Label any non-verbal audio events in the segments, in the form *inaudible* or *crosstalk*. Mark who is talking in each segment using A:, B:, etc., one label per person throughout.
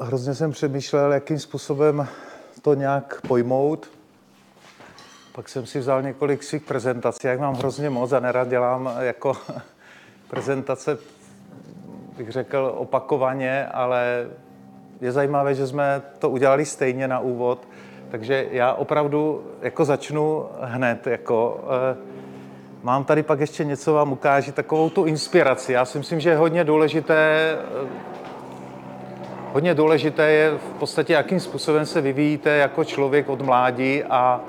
A: hrozně jsem přemýšlel, jakým způsobem to nějak pojmout. Pak jsem si vzal několik svých prezentací, jak mám hrozně moc a nerad dělám jako *laughs* prezentace, bych řekl, opakovaně, ale je zajímavé, že jsme to udělali stejně na úvod, takže já opravdu jako začnu hned. Jako, eh, mám tady pak ještě něco vám ukážu, takovou tu inspiraci. Já si myslím, že je hodně důležité, eh, hodně důležité je v podstatě, jakým způsobem se vyvíjíte jako člověk od mládí a,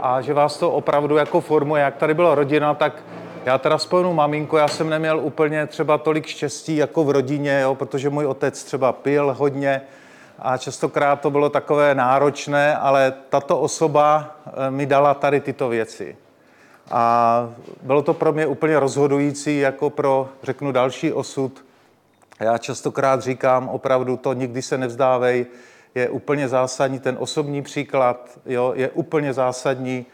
A: a že vás to opravdu jako formuje. Jak tady byla rodina, tak já teda spojenu maminku, já jsem neměl úplně třeba tolik štěstí jako v rodině, jo, protože můj otec třeba pil hodně a častokrát to bylo takové náročné, ale tato osoba eh, mi dala tady tyto věci. A bylo to pro mě úplně rozhodující jako pro, řeknu, další osud. Já častokrát říkám, opravdu to nikdy se nevzdávej, je úplně zásadní, ten osobní příklad jo, je úplně zásadní.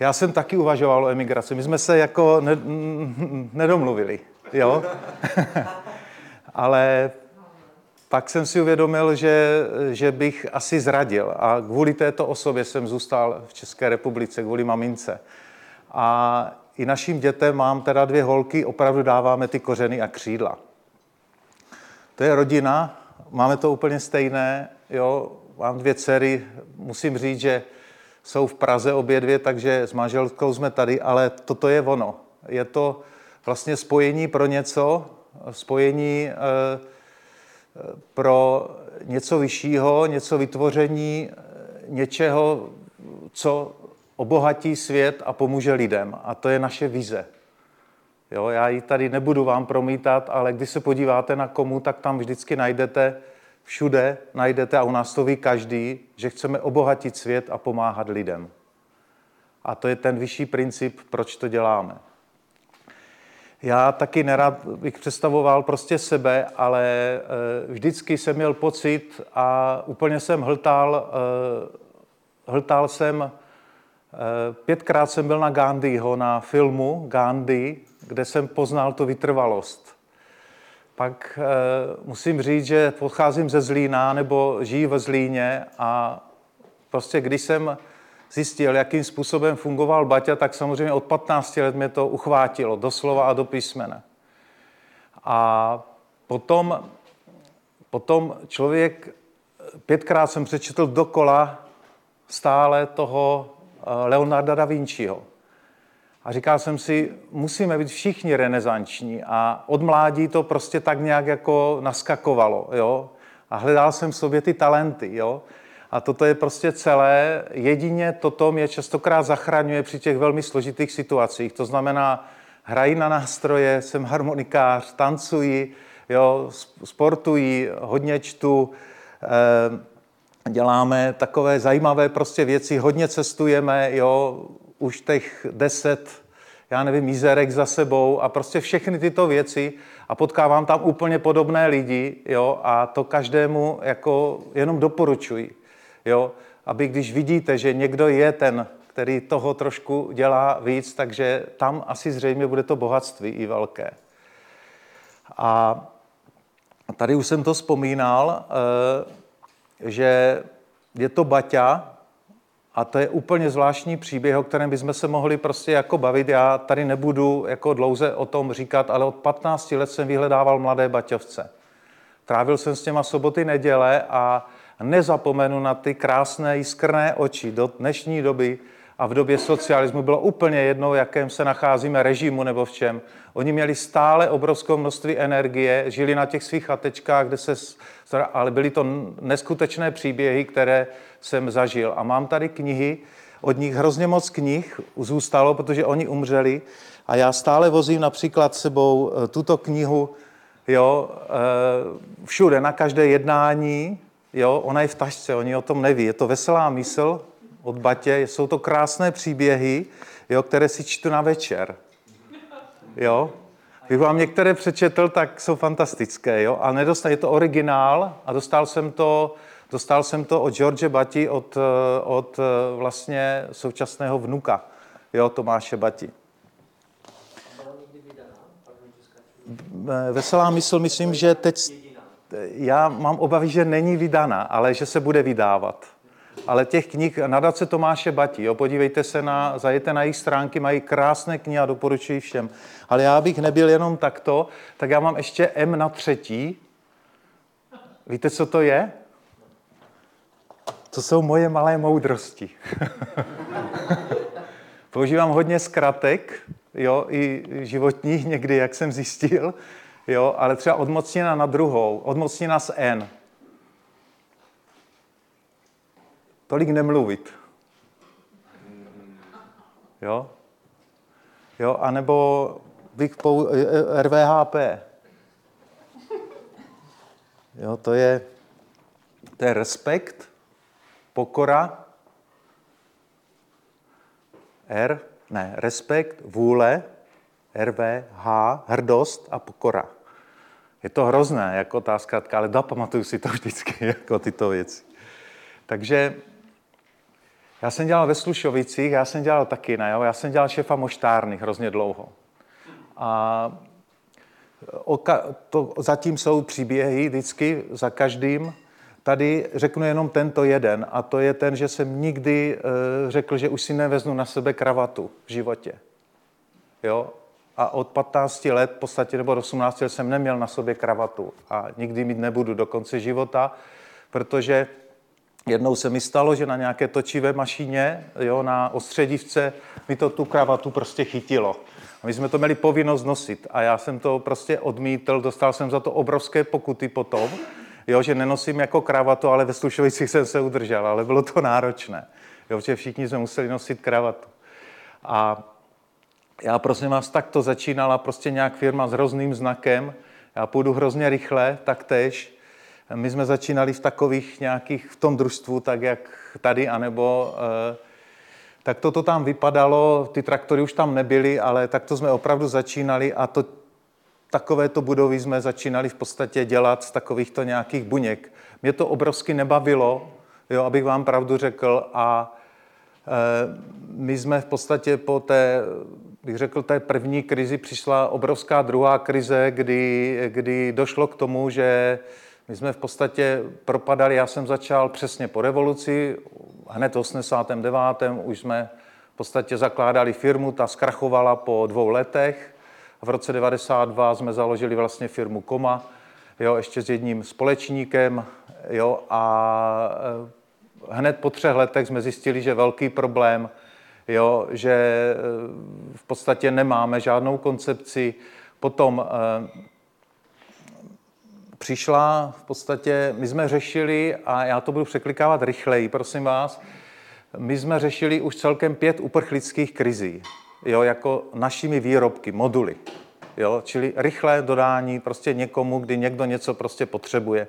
A: Já jsem taky uvažoval o emigraci. My jsme se jako ne, nedomluvili, jo? *laughs* Ale pak jsem si uvědomil, že, že bych asi zradil a kvůli této osobě jsem zůstal v České republice, kvůli mamince. A i našim dětem mám teda dvě holky, opravdu dáváme ty kořeny a křídla. To je rodina, máme to úplně stejné, jo, mám dvě dcery, musím říct, že jsou v Praze obě dvě, takže s manželkou jsme tady, ale toto je ono. Je to vlastně spojení pro něco, spojení eh, pro něco vyššího, něco vytvoření eh, něčeho, co obohatí svět a pomůže lidem. A to je naše vize. Jo, já ji tady nebudu vám promítat, ale když se podíváte na komu, tak tam vždycky najdete, všude najdete, a u nás to ví každý, že chceme obohatit svět a pomáhat lidem. A to je ten vyšší princip, proč to děláme. Já taky nerad bych představoval prostě sebe, ale eh, vždycky jsem měl pocit a úplně jsem hltal, eh, hltal jsem, eh, pětkrát jsem byl na Gandhiho, na filmu Gandhi, kde jsem poznal tu vytrvalost. Pak musím říct, že pocházím ze Zlína nebo žiju ve Zlíně a prostě když jsem zjistil, jakým způsobem fungoval Baťa, tak samozřejmě od 15 let mě to uchvátilo, doslova a do písmene. A potom, potom člověk, pětkrát jsem přečetl dokola stále toho eh, Leonarda da Vinciho. A říkal jsem si, musíme být všichni renesanční. A od mládí to prostě tak nějak jako naskakovalo. Jo? A hledal jsem v sobě ty talenty. Jo? A toto je prostě celé. Jedině toto mě častokrát zachraňuje při těch velmi složitých situacích. To znamená, hrají na nástroje, jsem harmonikář, tancuji, jo, sportuji, hodně čtu, eh, děláme takové zajímavé prostě věci, hodně cestujeme, jo, už těch deset, já nevím, mízerek za sebou a prostě všechny tyto věci a potkávám tam úplně podobné lidi, jo, a to každému jako jenom doporučuji jo? aby když vidíte, že někdo je ten, který toho trošku dělá víc, takže tam asi zřejmě bude to bohatství i velké. A tady už jsem to vzpomínal, eh, že je to Baťa, a to je úplně zvláštní příběh, o kterém bychom se mohli prostě jako bavit. Já tady nebudu jako dlouze o tom říkat, ale od 15 let jsem vyhledával mladé Baťovce. Trávil jsem s těma soboty, neděle a nezapomenu na ty krásné jiskrné oči do dnešní doby a v době socialismu bylo úplně jedno, v jakém se nacházíme režimu nebo v čem. Oni měli stále obrovské množství energie, žili na těch svých chatečkách, kde se, ale byly to neskutečné příběhy, které jsem zažil. A mám tady knihy, od nich hrozně moc knih zůstalo, protože oni umřeli. A já stále vozím například sebou eh, tuto knihu jo, eh, všude, na každé jednání, jo, ona je v tašce, oni o tom neví. Je to veselá mysl od Batě, jsou to krásné příběhy, jo, které si čtu na večer. Jo, Kdybych vám některé přečetl, tak jsou fantastické, jo? A nedostal, je to originál a dostal jsem to, dostal jsem to od George Bati, od, od vlastně současného vnuka, jo, Tomáše Bati. Veselá mysl, myslím, že teď... já mám obavy, že není vydána, ale že se bude vydávat. Ale těch knih, nadace Tomáše Batí, jo, podívejte se na, zajete na jejich stránky, mají krásné knihy a doporučuji všem. Ale já bych nebyl jenom takto, tak já mám ještě M na třetí. Víte, co to je? To jsou moje malé moudrosti. *laughs* Používám hodně zkratek, jo, i životních někdy, jak jsem zjistil, jo, ale třeba odmocněna na druhou, odmocněna s N. Tolik nemluvit. Jo? Jo, anebo bych pou, RVHP. Jo, to je, to je respekt, pokora, R, ne, respekt, vůle, RVH, hrdost a pokora. Je to hrozné, jako ta zkrátka, ale pamatuju si to vždycky, *laughs* jako tyto věci. Takže já jsem dělal ve Slušovicích, já jsem dělal taky, ne, já jsem dělal šefa moštárny hrozně dlouho. A oka, to, zatím jsou příběhy vždycky za každým. Tady řeknu jenom tento jeden a to je ten, že jsem nikdy e, řekl, že už si neveznu na sebe kravatu v životě. Jo? A od 15 let, v podstatě nebo od 18 let jsem neměl na sobě kravatu a nikdy mít nebudu do konce života, protože Jednou se mi stalo, že na nějaké točivé mašině, jo, na ostředivce, mi to tu kravatu prostě chytilo. A my jsme to měli povinnost nosit a já jsem to prostě odmítl, dostal jsem za to obrovské pokuty potom, jo, že nenosím jako kravatu, ale ve Slušovicích jsem se udržel, ale bylo to náročné, jo, že všichni jsme museli nosit kravatu. A já prosím vás, tak to začínala prostě nějak firma s hrozným znakem, já půjdu hrozně rychle, tak tež, my jsme začínali v takových nějakých, v tom družstvu, tak jak tady, anebo eh, tak to, to tam vypadalo, ty traktory už tam nebyly, ale tak to jsme opravdu začínali a to, takovéto budovy jsme začínali v podstatě dělat z takovýchto nějakých buněk. Mě to obrovsky nebavilo, jo, abych vám pravdu řekl, a e, my jsme v podstatě po té, bych řekl, té první krizi přišla obrovská druhá krize, kdy, kdy došlo k tomu, že my jsme v podstatě propadali, já jsem začal přesně po revoluci, hned v 89. už jsme v podstatě zakládali firmu, ta zkrachovala po dvou letech. V roce 92 jsme založili vlastně firmu Koma, jo, ještě s jedním společníkem, jo, a eh, hned po třech letech jsme zjistili, že velký problém, jo, že eh, v podstatě nemáme žádnou koncepci. Potom eh, přišla v podstatě, my jsme řešili, a já to budu překlikávat rychleji, prosím vás, my jsme řešili už celkem pět uprchlických krizí, jo, jako našimi výrobky, moduly. Jo, čili rychlé dodání prostě někomu, kdy někdo něco prostě potřebuje.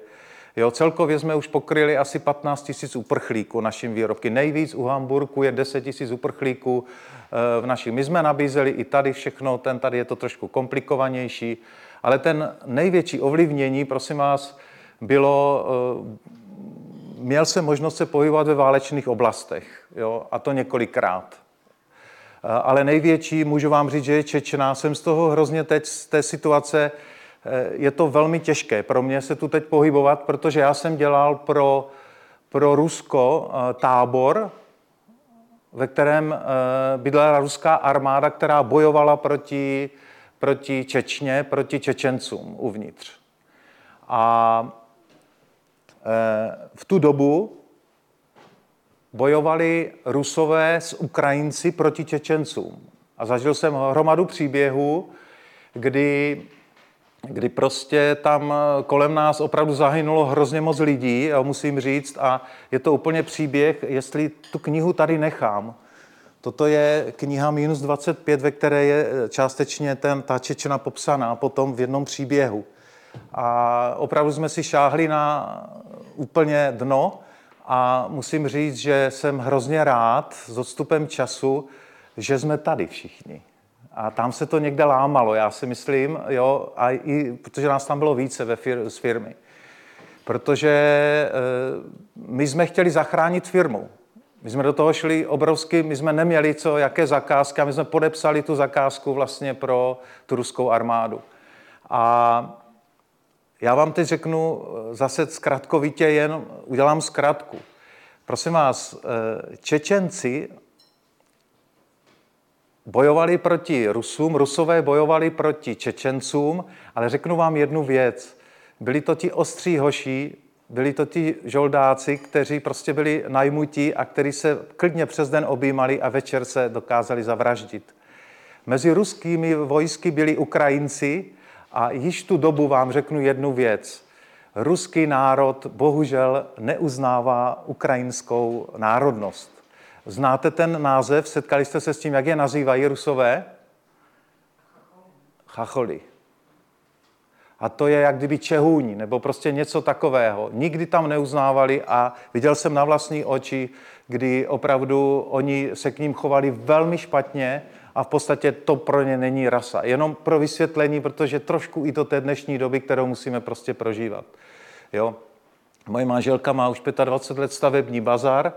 A: Jo, celkově jsme už pokryli asi 15 tisíc uprchlíků naším výrobky. Nejvíc u Hamburku je 10 tisíc uprchlíků eh, v našich. My jsme nabízeli i tady všechno, ten tady je to trošku komplikovanější. Ale ten největší ovlivnění, prosím vás, bylo, eh, měl jsem možnost se pohybovat ve válečných oblastech, jo, a to několikrát. Eh, ale největší, můžu vám říct, že je Čečná. Jsem z toho hrozně teď, z té situace, eh, je to velmi těžké pro mě se tu teď pohybovat, protože já jsem dělal pro, pro Rusko tábor, ve kterém bydlela ruská armáda, která bojovala proti proti Čečně, proti Čečencům uvnitř. A v tu dobu bojovali Rusové s Ukrajinci proti Čečencům. A zažil jsem hromadu příběhů, kdy, kdy prostě tam kolem nás opravdu zahynulo hrozně moc lidí, já musím říct, a je to úplně příběh, jestli tu knihu tady nechám, Toto je kniha Minus 25, ve které je eh, částečně ten, ta Čečena popsaná potom v jednom příběhu. A opravdu jsme si šáhli na úplně dno a musím říct, že jsem hrozně rád s odstupem času, že jsme tady všichni. A tam se to někde lámalo, já si myslím, jo, a i, protože nás tam bylo více ve fir, z firmy. Protože e, my jsme chtěli zachránit firmu. My jsme do toho šli obrovsky, my jsme neměli co, jaké zakázky, a my jsme podepsali tu zakázku vlastně pro tu ruskou armádu. A já vám teď řeknu zase zkratkovitě, jen udělám zkratku. Prosím vás, Čečenci bojovali proti Rusům, Rusové bojovali proti Čečencům, ale řeknu vám jednu věc. Byli to ti ostří hoši, byli to ti žoldáci, kteří prostě byli najmutí a kteří se klidně přes den objímali a večer se dokázali zavraždit. Mezi ruskými vojsky byli Ukrajinci a již tu dobu vám řeknu jednu věc. Ruský národ bohužel neuznává ukrajinskou národnost. Znáte ten název? Setkali jste se s tím, jak je nazývají rusové? Chacholi. A to je jak kdyby Čehůň, nebo prostě něco takového. Nikdy tam neuznávali a viděl jsem na vlastní oči, kdy opravdu oni se k ním chovali velmi špatně a v podstatě to pro ně není rasa. Jenom pro vysvětlení, protože trošku i to té dnešní doby, kterou musíme prostě prožívat. Jo? Moje manželka má už 25 let stavební bazar,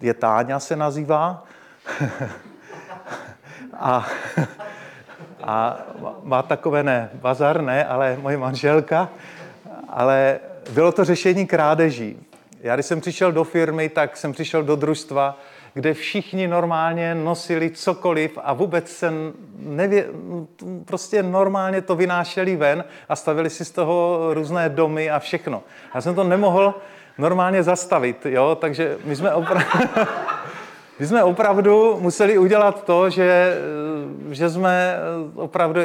A: je Táňa se nazývá. *laughs* a, a má takové ne, bazar ne, ale moje manželka. Ale bylo to řešení krádeží. Já když jsem přišel do firmy, tak jsem přišel do družstva, kde všichni normálně nosili cokoliv a vůbec se nevě, prostě normálně to vynášeli ven a stavili si z toho různé domy a všechno. Já jsem to nemohl normálně zastavit, jo, takže my jsme opravdu... *laughs* My jsme opravdu museli udělat to, že, že jsme opravdu,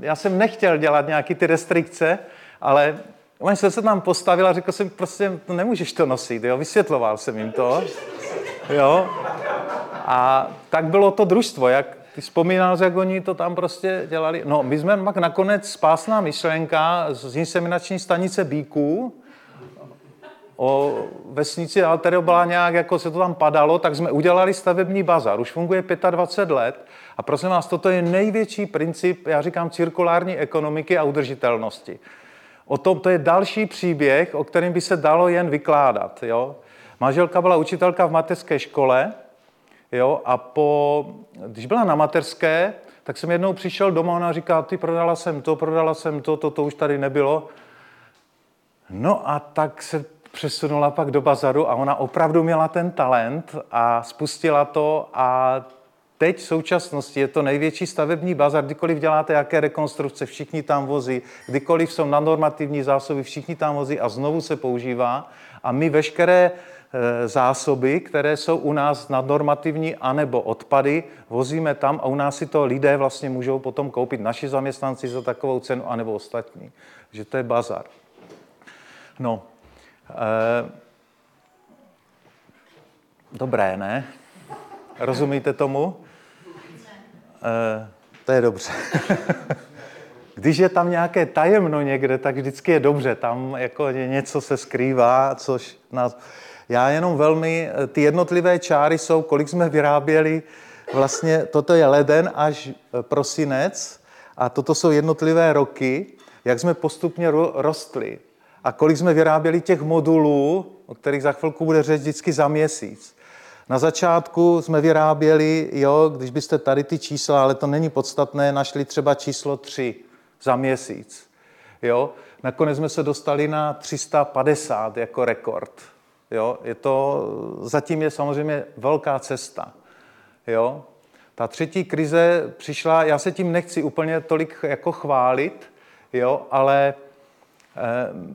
A: já jsem nechtěl dělat nějaký ty restrikce, ale on se tam postavil a řekl jsem, prostě nemůžeš to nosit, jo, vysvětloval jsem jim to, jo. A tak bylo to družstvo, jak ty vzpomínal, jak oni to tam prostě dělali. No, my jsme pak nakonec spásná myšlenka z inseminační stanice Bíků, o vesnici Altero byla nějak, jako se to tam padalo, tak jsme udělali stavební bazar. Už funguje 25 let a prosím vás, toto je největší princip, já říkám, cirkulární ekonomiky a udržitelnosti. O tom, to je další příběh, o kterém by se dalo jen vykládat. Jo? Manželka byla učitelka v mateřské škole jo? a po, když byla na mateřské, tak jsem jednou přišel doma a ona říká, ty prodala jsem to, prodala jsem to, to, to už tady nebylo. No a tak se přesunula pak do bazaru a ona opravdu měla ten talent a spustila to a teď v současnosti je to největší stavební bazar, kdykoliv děláte jaké rekonstrukce, všichni tam vozí, kdykoliv jsou na normativní zásoby, všichni tam vozí a znovu se používá a my veškeré zásoby, které jsou u nás nadnormativní anebo odpady, vozíme tam a u nás si to lidé vlastně můžou potom koupit naši zaměstnanci za takovou cenu anebo ostatní. Že to je bazar. No, Eh, dobré, ne? Rozumíte tomu? E, to je dobře. *laughs* Když je tam nějaké tajemno někde, tak vždycky je dobře. Tam jako něco se skrývá, což nás... Já jenom velmi... Eh, ty jednotlivé čáry jsou, kolik jsme vyráběli, vlastně toto je leden až prosinec a toto jsou jednotlivé roky, jak jsme postupně rostli a kolik jsme vyráběli těch modulů, o kterých za chvilku bude řeč vždycky za měsíc. Na začátku jsme vyráběli, jo, když byste tady ty čísla, ale to není podstatné, našli třeba číslo 3 za měsíc. Jo. Nakonec jsme se dostali na 350 jako rekord. Jo. Je to, zatím je samozřejmě velká cesta. Jo. Ta třetí krize přišla, já se tím nechci úplně tolik jako chválit, jo, ale Ehm,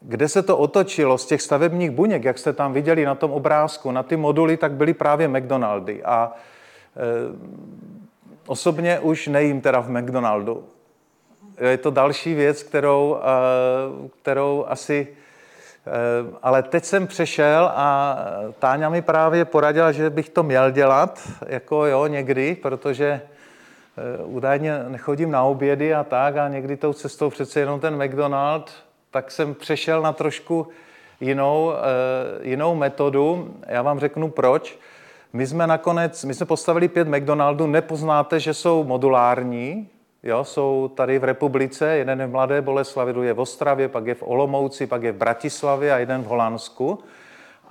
A: kde se to otočilo z těch stavebních buněk, jak jste tam viděli na tom obrázku, na ty moduly, tak byly právě McDonaldy. A ehm, osobně už nejím teda v McDonaldu. Je to další věc, kterou, eh, kterou asi... Eh, ale teď jsem přešel a Táňa mi právě poradila, že bych to měl dělat, jako jo, někdy, protože Eh, údajně nechodím na obědy a tak a někdy tou cestou přece jenom ten McDonald, tak jsem přešel na trošku jinou, eh, jinou metodu. Já vám řeknu proč. My jsme nakonec, my jsme postavili pět McDonaldů, nepoznáte, že jsou modulární, jo, jsou tady v republice, jeden je v Mladé Boleslavi, je v Ostravě, pak je v Olomouci, pak je v Bratislavě a jeden v Holandsku.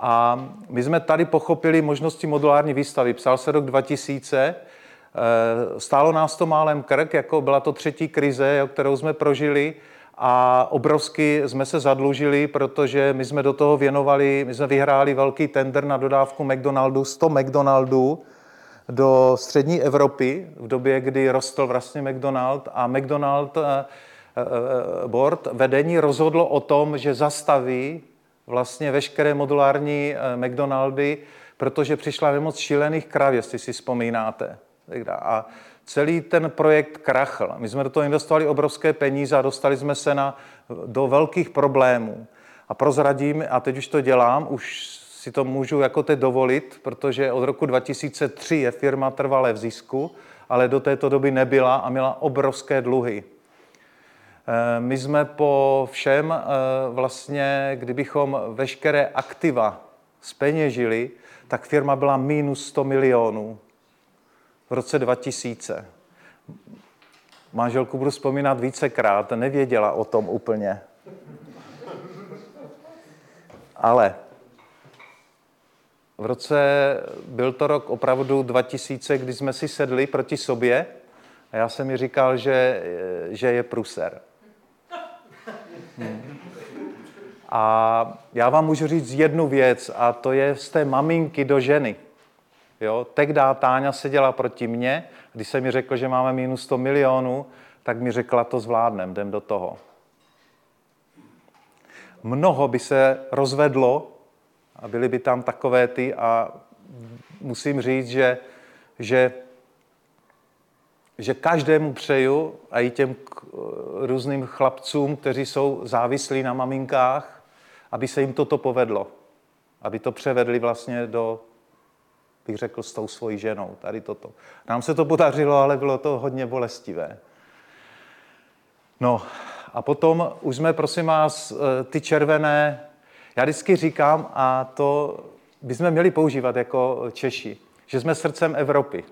A: A my jsme tady pochopili možnosti modulární výstavy. Psal se rok 2000, Eh, stálo nás to málem krk, jako byla to třetí krize, kterou jsme prožili a obrovsky jsme se zadlužili, protože my jsme do toho věnovali, my jsme vyhráli velký tender na dodávku McDonaldu, 100 McDonaldů do střední Evropy v době, kdy rostl vlastně McDonald a McDonald eh, eh, board vedení rozhodlo o tom, že zastaví vlastně veškeré modulární eh, McDonaldy, protože přišla nemoc šílených krav, jestli si vzpomínáte. A celý ten projekt krachl. My jsme do toho investovali obrovské peníze a dostali jsme se na, do velkých problémů. A prozradím, a teď už to dělám, už si to můžu jako teď dovolit, protože od roku 2003 je firma trvalé v zisku, ale do této doby nebyla a měla obrovské dluhy. Eh, my jsme po všem eh, vlastně, kdybychom veškeré aktiva speněžili, tak firma byla minus 100 milionů v roce 2000. Manželku budu vzpomínat vícekrát, nevěděla o tom úplně. Ale v roce, byl to rok opravdu 2000, kdy jsme si sedli proti sobě a já jsem mi říkal, že, že je pruser. A já vám můžu říct jednu věc a to je z té maminky do ženy. Jo? Tehdy Táňa seděla proti mně, když jsem mi řekl, že máme minus 100 milionů, tak mi řekla, to zvládnem, jdem do toho. Mnoho by se rozvedlo a byly by tam takové ty a musím říct, že, že, že každému přeju a i těm různým chlapcům, kteří jsou závislí na maminkách, aby se jim toto povedlo. Aby to převedli vlastně do bych řekl, s tou svojí ženou, tady toto. Nám se to podařilo, ale bylo to hodně bolestivé. No a potom už jsme, prosím vás, eh, ty červené, já vždycky říkám, a to bychom měli používat jako Češi, že jsme srdcem Evropy.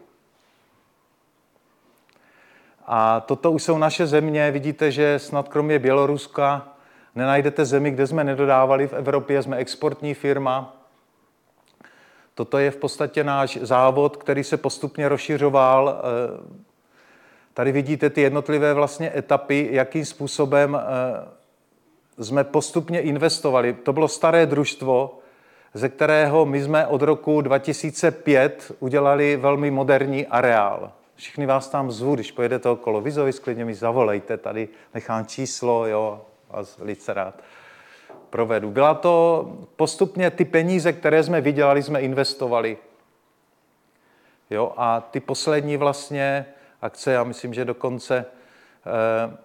A: A toto už jsou naše země, vidíte, že snad kromě Běloruska nenajdete zemi, kde jsme nedodávali v Evropě, jsme exportní firma, Toto je v podstatě náš závod, který se postupně rozšiřoval. Eh, tady vidíte ty jednotlivé vlastně etapy, jakým způsobem eh, jsme postupně investovali. To bylo staré družstvo, ze kterého my jsme od roku 2005 udělali velmi moderní areál. Všichni vás tam zvu, když pojedete okolo Vizovi, sklidně mi zavolejte, tady nechám číslo, jo, vás velice rád provedu. Byla to postupně ty peníze, které jsme vydělali, jsme investovali. Jo, a ty poslední vlastně akce, já myslím, že dokonce eh,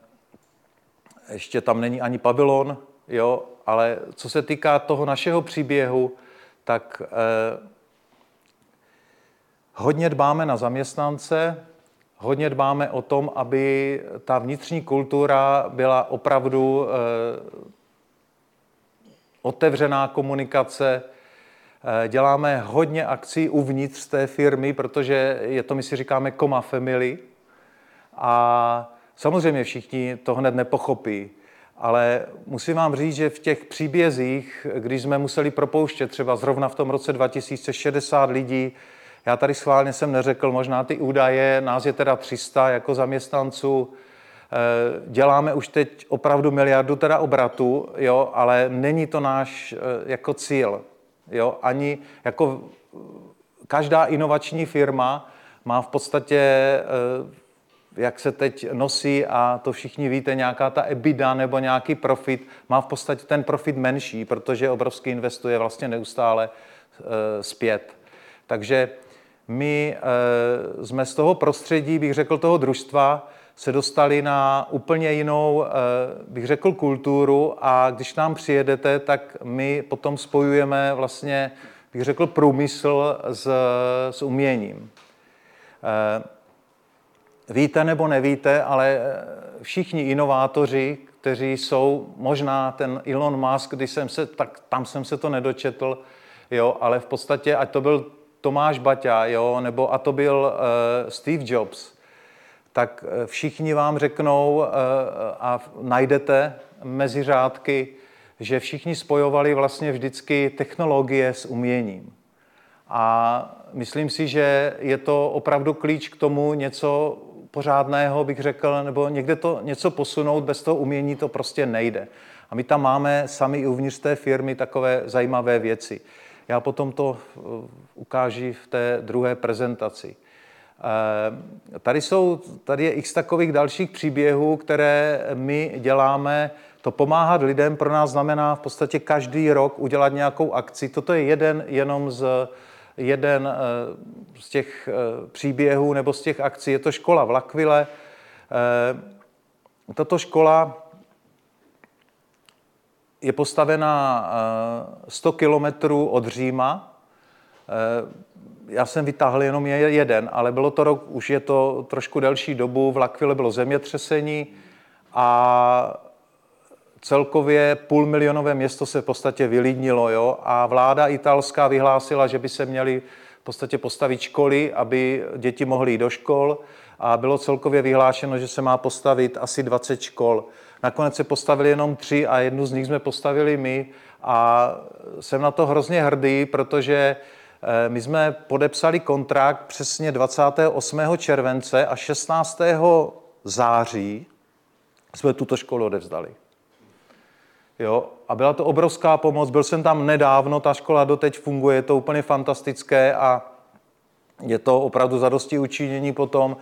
A: ještě tam není ani pavilon, jo, ale co se týká toho našeho příběhu, tak eh, hodně dbáme na zaměstnance, hodně dbáme o tom, aby ta vnitřní kultura byla opravdu eh, otevřená komunikace, eh, děláme hodně akcí uvnitř té firmy, protože je to, my si říkáme, koma family. A samozřejmě všichni to hned nepochopí, ale musím vám říct, že v těch příbězích, když jsme museli propouštět třeba zrovna v tom roce 2060 lidí, já tady schválně jsem neřekl možná ty údaje, nás je teda 300 jako zaměstnanců, Eh, děláme už teď opravdu miliardu teda obratu, jo, ale není to náš eh, jako cíl. Jo, ani jako každá inovační firma má v podstatě, eh, jak se teď nosí, a to všichni víte, nějaká ta EBITDA nebo nějaký profit, má v podstatě ten profit menší, protože obrovský investuje vlastně neustále zpět. Takže my jsme z toho prostředí, bych řekl, toho družstva, se dostali na úplně jinou, eh, bych řekl, kulturu a když nám přijedete, tak my potom spojujeme vlastně, bych řekl, průmysl s, s uměním. Víte nebo nevíte, ale eh, všichni inovátoři, kteří jsou, možná ten Elon Musk, když jsem se, tak tam jsem se to nedočetl, jo, ale v podstatě, ať to byl Tomáš Baťa, jo, nebo a to byl uh, Steve Jobs, tak eh, všichni vám řeknou eh, a najdete mezi řádky, že všichni spojovali vlastně vždycky technologie s uměním. A myslím si, že je to opravdu klíč k tomu něco pořádného, bych řekl, nebo někde to něco posunout, bez toho umění to prostě nejde. A my tam máme sami i uvnitř té firmy takové zajímavé věci. Já potom to eh, ukážu v té druhé prezentaci. Eh, tady, jsou, tady je x takových dalších příběhů, které my děláme. To pomáhat lidem pro nás znamená v podstatě každý rok udělat nějakou akci. Toto je jeden jenom z, jeden eh, z těch příběhů nebo z těch akcí. Je to škola v Lakvile. Tato škola je postavena 100 kilometrů od Říma já jsem vytáhl jenom jeden, ale bylo to rok, už je to trošku delší dobu, v Lakvile bylo zemětřesení a celkově půlmilionové město se v podstatě vylídnilo jo? a vláda italská vyhlásila, že by se měly v podstatě postavit školy, aby děti mohly jít do škol a bylo celkově vyhlášeno, že se má postavit asi 20 škol. Nakonec se postavili jenom tři a jednu z nich jsme postavili my a jsem na to hrozně hrdý, protože Eh, my jsme podepsali kontrakt přesně 28. července a 16. září jsme tuto školu odevzdali. Jo, a byla to obrovská pomoc, byl jsem tam nedávno, ta škola doteď funguje, je to úplně fantastické a je to opravdu zadosti učinění potom.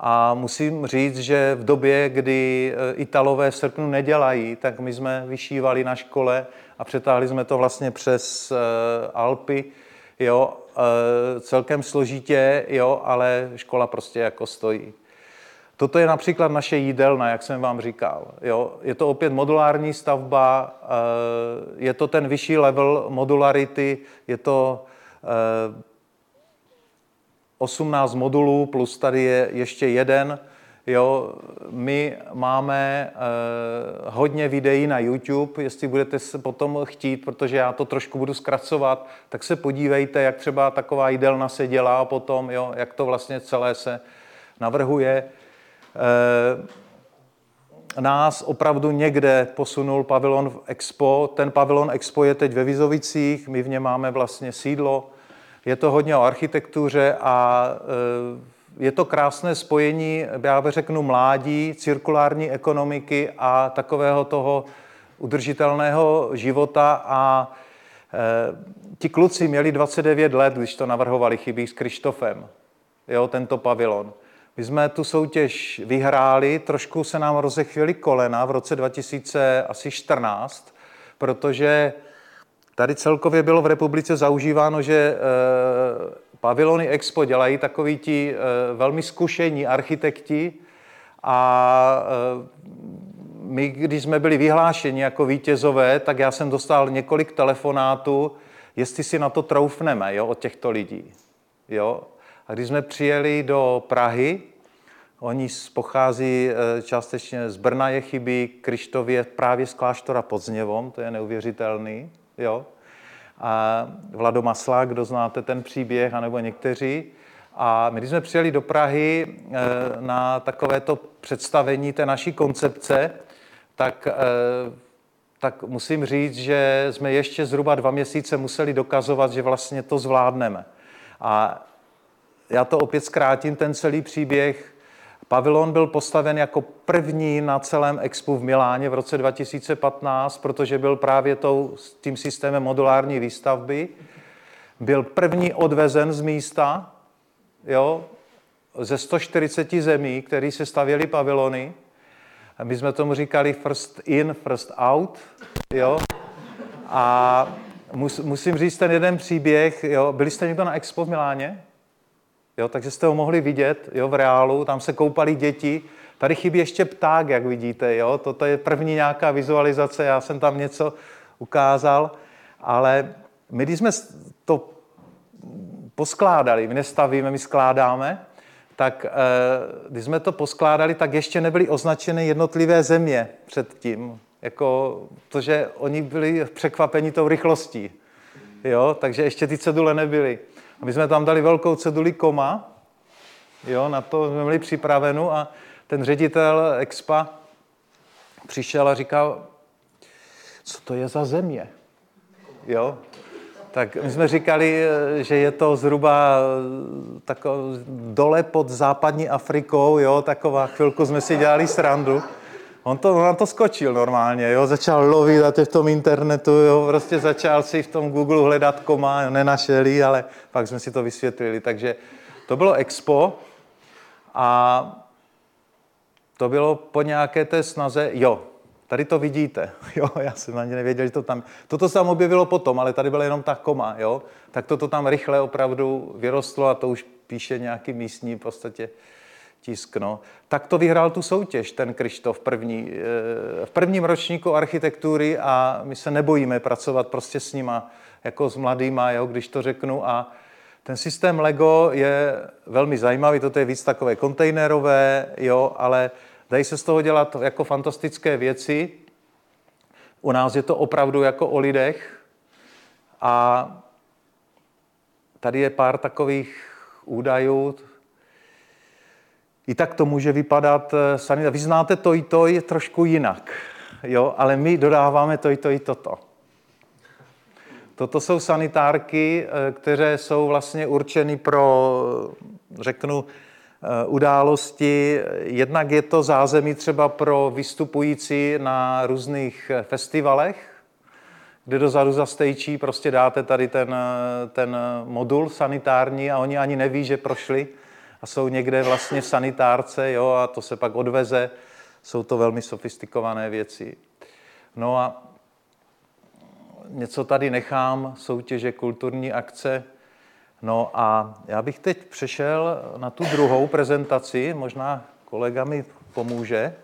A: A musím říct, že v době, kdy eh, Italové v srpnu nedělají, tak my jsme vyšívali na škole a přetáhli jsme to vlastně přes eh, Alpy jo, e, celkem složitě, jo, ale škola prostě jako stojí. Toto je například naše jídelna, jak jsem vám říkal. Jo. Je to opět modulární stavba, e, je to ten vyšší level modularity, je to 18 e, modulů, plus tady je ještě jeden, Jo, my máme uh, hodně videí na YouTube, jestli budete se potom chtít, protože já to trošku budu zkracovat, tak se podívejte, jak třeba taková jídelna se dělá potom, jo, jak to vlastně celé se navrhuje. Uh, nás opravdu někde posunul pavilon v Expo. Ten pavilon Expo je teď ve Vizovicích, my v něm máme vlastně sídlo. Je to hodně o architektuře a uh, je to krásné spojení, já bych řeknu, mládí, cirkulární ekonomiky a takového toho udržitelného života a e, ti kluci měli 29 let, když to navrhovali chybí s Krištofem, jo, tento pavilon. My jsme tu soutěž vyhráli, trošku se nám rozechvěli kolena v roce 2014, protože tady celkově bylo v republice zaužíváno, že e, pavilony Expo dělají takoví ti eh, velmi zkušení architekti a eh, my, když jsme byli vyhlášeni jako vítězové, tak já jsem dostal několik telefonátů, jestli si na to troufneme jo, od těchto lidí. Jo? A když jsme přijeli do Prahy, oni pochází eh, částečně z Brna je chybí, Krištově právě z kláštora pod Zněvom, to je neuvěřitelný. Jo? a Vlado Masla, kdo znáte ten příběh, anebo někteří. A my, když jsme přijeli do Prahy eh, na takovéto představení té naší koncepce, tak, eh, tak musím říct, že jsme ještě zhruba dva měsíce museli dokazovat, že vlastně to zvládneme. A já to opět zkrátím, ten celý příběh. Pavilon byl postaven jako první na celém expu v Miláně v roce 2015, protože byl právě tou, tím systémem modulární výstavby. Byl první odvezen z místa, jo, ze 140 zemí, které se stavěly pavilony. My jsme tomu říkali first in, first out. Jo. A mus, musím říct ten jeden příběh. Jo. Byli jste někdo na Expo v Miláně? Jo, takže jste ho mohli vidět jo, v reálu, tam se koupali děti. Tady chybí ještě pták, jak vidíte. Jo? Toto je první nějaká vizualizace, já jsem tam něco ukázal, ale my, když jsme to poskládali, my nestavíme, my skládáme, tak eh, když jsme to poskládali, tak ještě nebyly označeny jednotlivé země předtím. Jako to, že oni byli překvapeni tou rychlostí. Jo? Takže ještě ty cedule nebyly. A my jsme tam dali velkou ceduli koma, jo, na to jsme měli připravenou a ten ředitel Expa přišel a říkal, co to je za země? Jo? Tak my jsme říkali, že je to zhruba tako, dole pod západní Afrikou, jo, taková chvilku jsme si dělali srandu. On to, on to skočil normálně, jo, začal lovit a v tom internetu, jo, prostě začal si v tom Google hledat koma, jo, nenašeli, ale pak jsme si to vysvětlili. Takže to bylo Expo a to bylo po nějaké té snaze, jo, tady to vidíte, *laughs* jo, já jsem ani nevěděl, že to tam, toto se tam objevilo potom, ale tady byla jenom ta koma, jo, tak toto tam rychle opravdu vyrostlo a to už píše nějaký místní v podstatě tisk, no. Tak to vyhrál tu soutěž, ten Krištof první, eh, v prvním ročníku architektury a my se nebojíme pracovat prostě s nima, jako s mladýma, jo, když to řeknu a ten systém Lego je velmi zajímavý, toto je víc takové kontejnerové, jo, ale dají se z toho dělat jako fantastické věci. U nás je to opravdu jako o lidech a tady je pár takových údajů, i tak to může vypadat eh, sanita. Vy znáte to i to je trošku jinak, jo? ale my dodáváme to i to i toto. Toto jsou sanitárky, eh, které jsou vlastně určeny pro, řeknu, eh, události. Jednak je to zázemí třeba pro vystupující na různých festivalech, kde dozadu za stejčí prostě dáte tady ten, ten modul sanitární a oni ani neví, že prošli a jsou někde vlastně v sanitárce, jo, a to se pak odveze. Jsou to velmi sofistikované věci. No a něco tady nechám, soutěže, kulturní akce. No a já bych teď přešel na tu druhou prezentaci, možná kolega mi pomůže.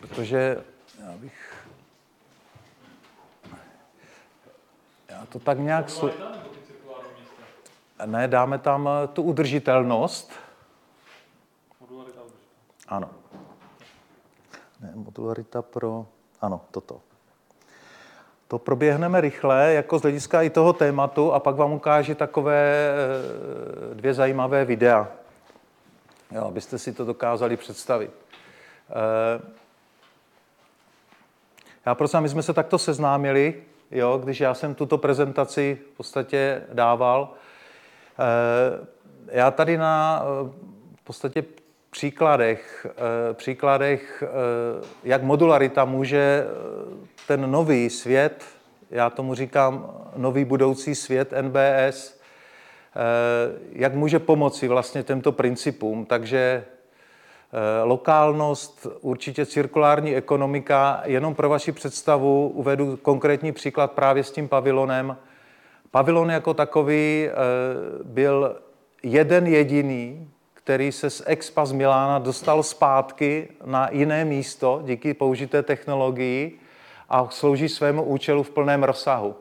A: Protože já bych... Já to tak nějak... Sl- ne, dáme tam eh, tu udržitelnost. Modularita Ano. Ne, modularita pro... Ano, toto. To proběhneme rychle, jako z hlediska i toho tématu, a pak vám ukážu takové eh, dvě zajímavé videa, jo, abyste si to dokázali představit. Eh, já prosím, my jsme se takto seznámili, jo, když já jsem tuto prezentaci v podstatě dával, Eh, já tady na eh, v podstatě příkladech, eh, příkladech, jak modularita může ten nový svět, já tomu říkám nový budoucí svět NBS, jak může pomoci vlastně těmto principům. Takže lokálnost, určitě cirkulární ekonomika. Jenom pro vaši představu uvedu konkrétní příklad právě s tím pavilonem. Pavilon jako takový eh, byl jeden jediný, který se z Expa z Milána dostal zpátky na jiné místo díky použité technologii a slouží svému účelu v plném rozsahu.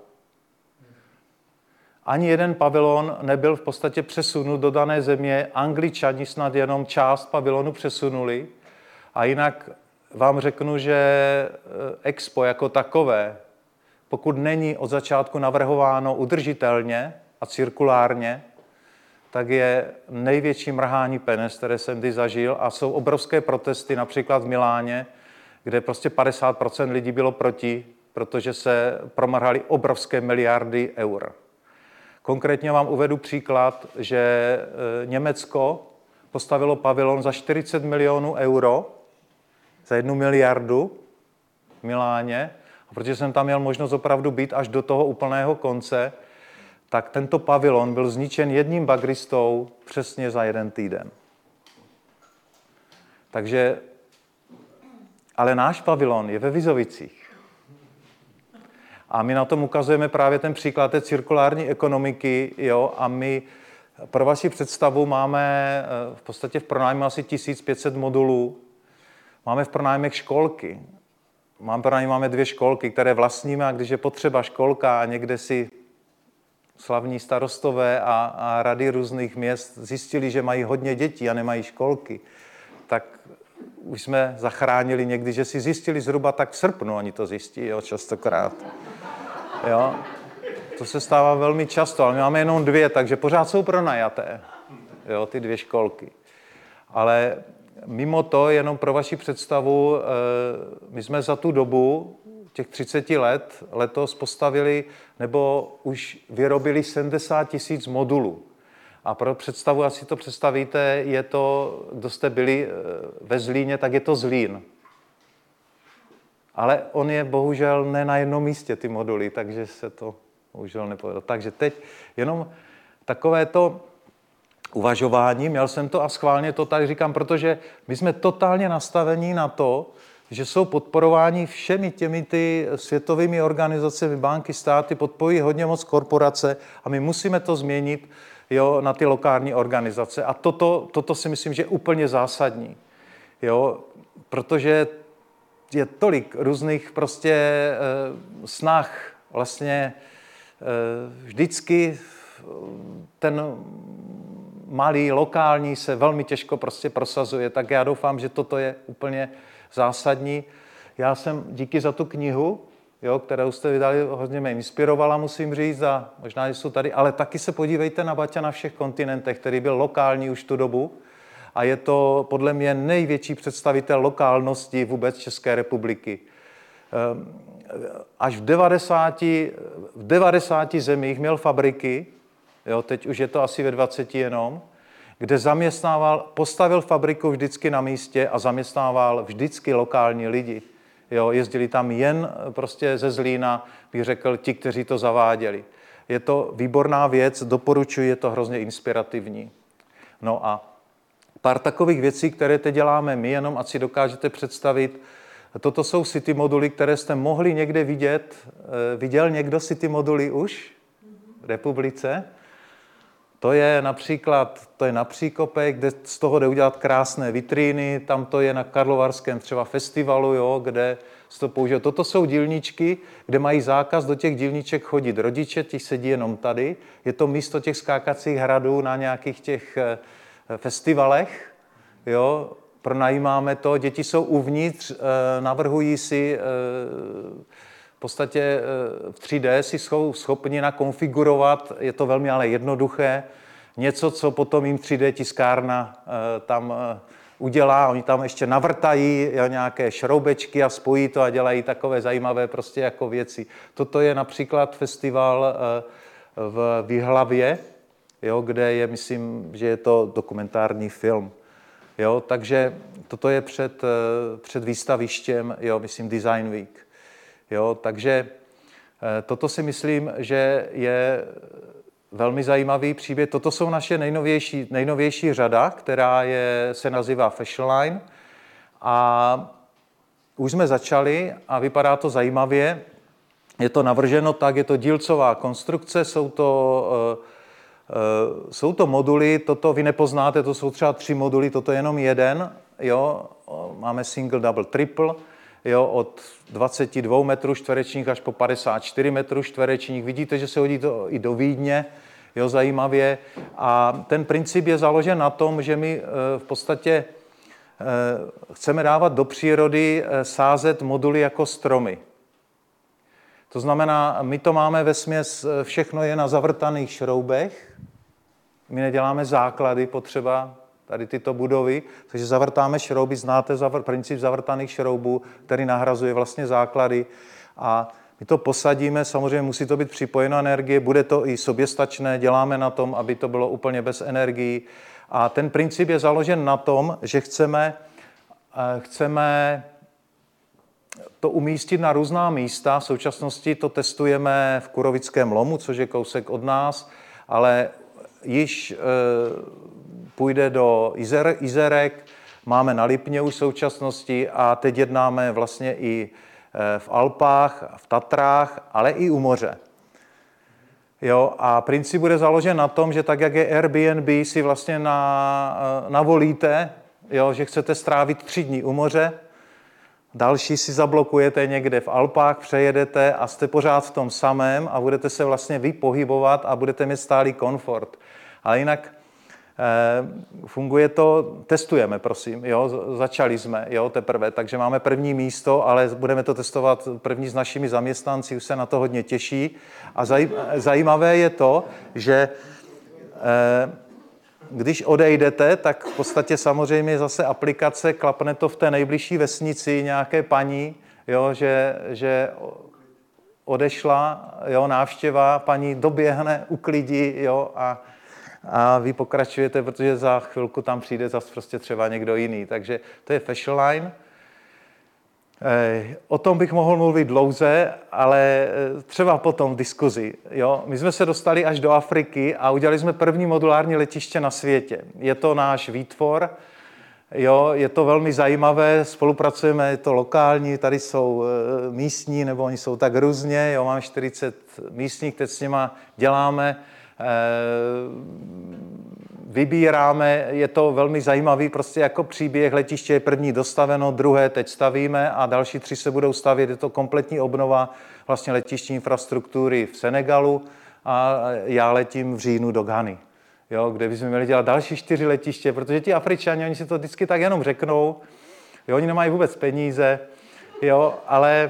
A: Ani jeden pavilon nebyl v podstatě přesunut do dané země. Angličani snad jenom část pavilonu přesunuli. A jinak vám řeknu, že eh, Expo jako takové pokud není od začátku navrhováno udržitelně a cirkulárně, tak je největší mrhání peněz, které jsem kdy zažil a jsou obrovské protesty, například v Miláně, kde prostě 50% lidí bylo proti, protože se promrhali obrovské miliardy eur. Konkrétně vám uvedu příklad, že e, Německo postavilo pavilon za 40 milionů euro, za jednu miliardu v Miláně, a protože jsem tam měl možnost opravdu být až do toho úplného konce, tak tento pavilon byl zničen jedním bagristou přesně za jeden týden. Takže, ale náš pavilon je ve Vizovicích. A my na tom ukazujeme právě ten příklad té cirkulární ekonomiky, jo, a my pro vaši představu máme eh, v podstatě v pronájmu asi 1500 modulů. Máme v pronájmech školky. Mám pro ně máme dvě školky, které vlastníme a když je potřeba školka a někde si slavní starostové a, a rady různých měst zjistili, že mají hodně dětí a nemají školky, tak už jsme zachránili někdy, že si zjistili zhruba tak v srpnu, oni to zjistí, jo, častokrát. Jo. To se stává velmi často, ale my máme jenom dvě, takže pořád jsou pronajaté, jo, ty dvě školky. Ale Mimo to, jenom pro vaši představu, eh, my jsme za tu dobu, těch 30 let letos postavili nebo už vyrobili 70 tisíc modulů. A pro představu, asi to představíte, je to, kdo jste byli eh, ve Zlíně, tak je to Zlín. Ale on je bohužel ne na jednom místě, ty moduly, takže se to bohužel nepovedlo. Takže teď jenom takové to uvažování, měl jsem to a schválně to tady říkám, protože my jsme totálně nastavení na to, že jsou podporováni všemi těmi ty světovými organizacemi, banky, státy, podporují hodně moc korporace a my musíme to změnit jo, na ty lokální organizace. A toto, toto si myslím, že je úplně zásadní. Jo, protože je tolik různých prostě e, snah vlastně e, vždycky ten malý, lokální se velmi těžko prostě prosazuje, tak já doufám, že toto je úplně zásadní. Já jsem díky za tu knihu, jo, kterou jste vydali, hodně mě inspirovala, musím říct, a možná, že jsou tady, ale taky se podívejte na Baťa na všech kontinentech, který byl lokální už tu dobu a je to podle mě největší představitel lokálnosti vůbec České republiky. Ehm, až v 90, v 90 zemích měl fabriky, jo, teď už je to asi ve 20 jenom, kde zaměstnával, postavil fabriku vždycky na místě a zaměstnával vždycky lokální lidi. Jo, jezdili tam jen prostě ze Zlína, bych řekl, ti, kteří to zaváděli. Je to výborná věc, doporučuji, je to hrozně inspirativní. No a pár takových věcí, které teď děláme my, jenom ať si dokážete představit, toto jsou city moduly, které jste mohli někde vidět. Eh, viděl někdo city moduly už v republice? To je například, to je na Příkope, kde z toho jde udělat krásné vitríny, tam to je na Karlovarském třeba festivalu, jo, kde se to použije. Toto jsou dílničky, kde mají zákaz do těch dílniček chodit. Rodiče, ti sedí jenom tady. Je to místo těch skákacích hradů na nějakých těch eh, festivalech. Jo, pronajímáme to, děti jsou uvnitř, eh, navrhují si eh, v podstatě eh, v 3D si jsou schopni nakonfigurovat, je to velmi ale jednoduché, něco, co potom jim 3D tiskárna eh, tam eh, udělá, oni tam ještě navrtají nějaké šroubečky a spojí to a dělají takové zajímavé prostě jako věci. Toto je například festival v Výhlavě, jo, kde je, myslím, že je to dokumentární film. Jo, takže toto je před, před výstavištěm, jo, myslím Design Week. Jo, takže eh, toto si myslím, že je velmi zajímavý příběh. Toto jsou naše nejnovější, nejnovější řada, která je, se nazývá Fashionline. A už jsme začali a vypadá to zajímavě. Je to navrženo tak, je to dílcová konstrukce, jsou to, uh, jsou to moduly, toto vy nepoznáte, to jsou třeba tři moduly, toto je jenom jeden, jo, máme single, double, triple, jo, od 22 metrů čtverečních až po 54 metrů čtverečních. Vidíte, že se hodí to i do Vídně, jo, zajímavě. A ten princip je založen na tom, že my eh, v podstatě eh, chceme dávat do přírody eh, sázet moduly jako stromy. To znamená, my to máme ve směs, všechno je na zavrtaných šroubech, my neděláme základy potřeba tady tyto budovy, takže zavrtáme šrouby, znáte zavr, princip zavrtaných šroubů, který nahrazuje vlastně základy. A my to posadíme, samozřejmě musí to být připojeno energie, bude to i soběstačné, děláme na tom, aby to bylo úplně bez energií. A ten princip je založen na tom, že chceme, eh, chceme to umístit na různá místa. V současnosti to testujeme v Kurovickém lomu, což je kousek od nás, ale již eh, půjde do Izer, Izerek, máme na Lipně už v současnosti a teď jednáme vlastně i eh, v Alpách, v Tatrách, ale i u moře. Jo, a princip bude založen na tom, že tak, jak je Airbnb, si vlastně na, eh, navolíte, jo, že chcete strávit tři dny u moře, další si zablokujete někde v Alpách, přejedete a jste pořád v tom samém a budete se vlastně vypohybovat a budete mít stálý komfort. Ale jinak Eh, funguje to, testujeme, prosím, jo, začali jsme, jo, teprve, takže máme první místo, ale budeme to testovat první s našimi zaměstnanci, už se na to hodně těší. A zajímavé je to, že eh, když odejdete, tak v podstatě samozřejmě zase aplikace, klapne to v té nejbližší vesnici nějaké paní, jo, že, že odešla, jo, návštěva, paní doběhne, uklidí, jo, a, a vy pokračujete, protože za chvilku tam přijde zase prostě třeba někdo jiný. Takže to je Fashion Line. Eh, o tom bych mohl mluvit dlouze, ale eh, třeba potom v diskuzi. Jo? My jsme se dostali až do Afriky a udělali jsme první modulární letiště na světě. Je to náš výtvor, jo? je to velmi zajímavé, spolupracujeme, je to lokální, tady jsou eh, místní, nebo oni jsou tak různě, jo? mám 40 místních, teď s nima děláme vybíráme, je to velmi zajímavý prostě jako příběh, letiště je první dostaveno, druhé teď stavíme a další tři se budou stavět, je to kompletní obnova vlastně letištní infrastruktury v Senegalu a já letím v říjnu do Ghany, jo, kde bychom měli dělat další čtyři letiště, protože ti Afričani, oni si to vždycky tak jenom řeknou, jo, oni nemají vůbec peníze, jo, ale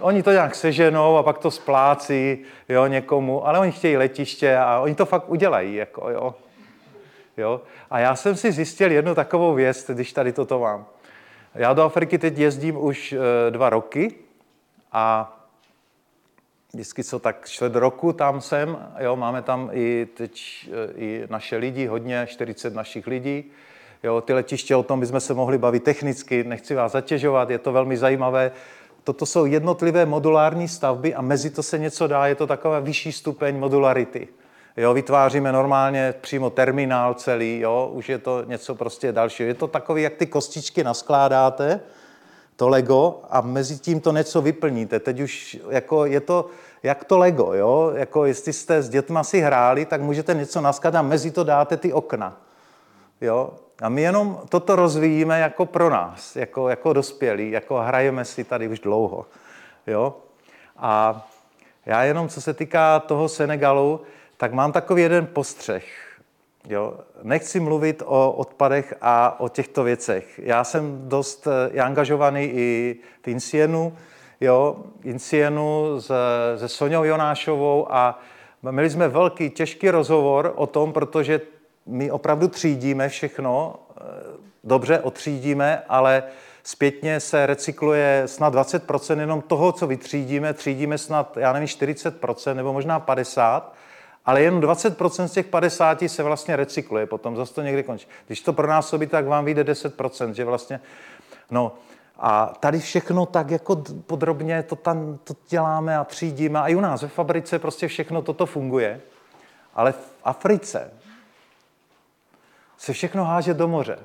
A: oni to nějak seženou a pak to splácí jo, někomu, ale oni chtějí letiště a oni to fakt udělají. Jako, jo. Jo? A já jsem si zjistil jednu takovou věc, když tady toto mám. Já do Afriky teď jezdím už e, dva roky a vždycky co tak čtvrt roku tam jsem, jo, máme tam i teď e, i naše lidi, hodně, 40 našich lidí. Jo, ty letiště, o tom bychom se mohli bavit technicky, nechci vás zatěžovat, je to velmi zajímavé. Toto jsou jednotlivé modulární stavby a mezi to se něco dá, je to taková vyšší stupeň modularity. Jo, vytváříme normálně přímo terminál celý, jo, už je to něco prostě dalšího. Je to takový, jak ty kostičky naskládáte, to Lego a mezi tím to něco vyplníte. Teď už jako je to jak to Lego, jo? Jako jestli jste s dětma si hráli, tak můžete něco naskladat a mezi to dáte ty okna. Jo? A my jenom toto rozvíjíme jako pro nás, jako, jako dospělí, jako hrajeme si tady už dlouho. Jo? A já jenom, co se týká toho Senegalu, tak mám takový jeden postřeh. Jo? Nechci mluvit o odpadech a o těchto věcech. Já jsem dost je eh, angažovaný i v Insienu, jo? Insienu se, se Soňou Jonášovou a měli jsme velký, těžký rozhovor o tom, protože my opravdu třídíme všechno, eh, dobře otřídíme, ale zpětně se recykluje snad 20% jenom toho, co vytřídíme, třídíme snad, já nevím, 40% nebo možná 50%, ale jen 20% z těch 50 se vlastně recykluje, potom zase to někdy končí. Když to pronásobí, tak vám vyjde 10%, že vlastně, no, a tady všechno tak jako podrobně to tam to děláme a třídíme. A i u nás ve fabrice prostě všechno toto funguje. Ale v Africe se všechno háže do moře.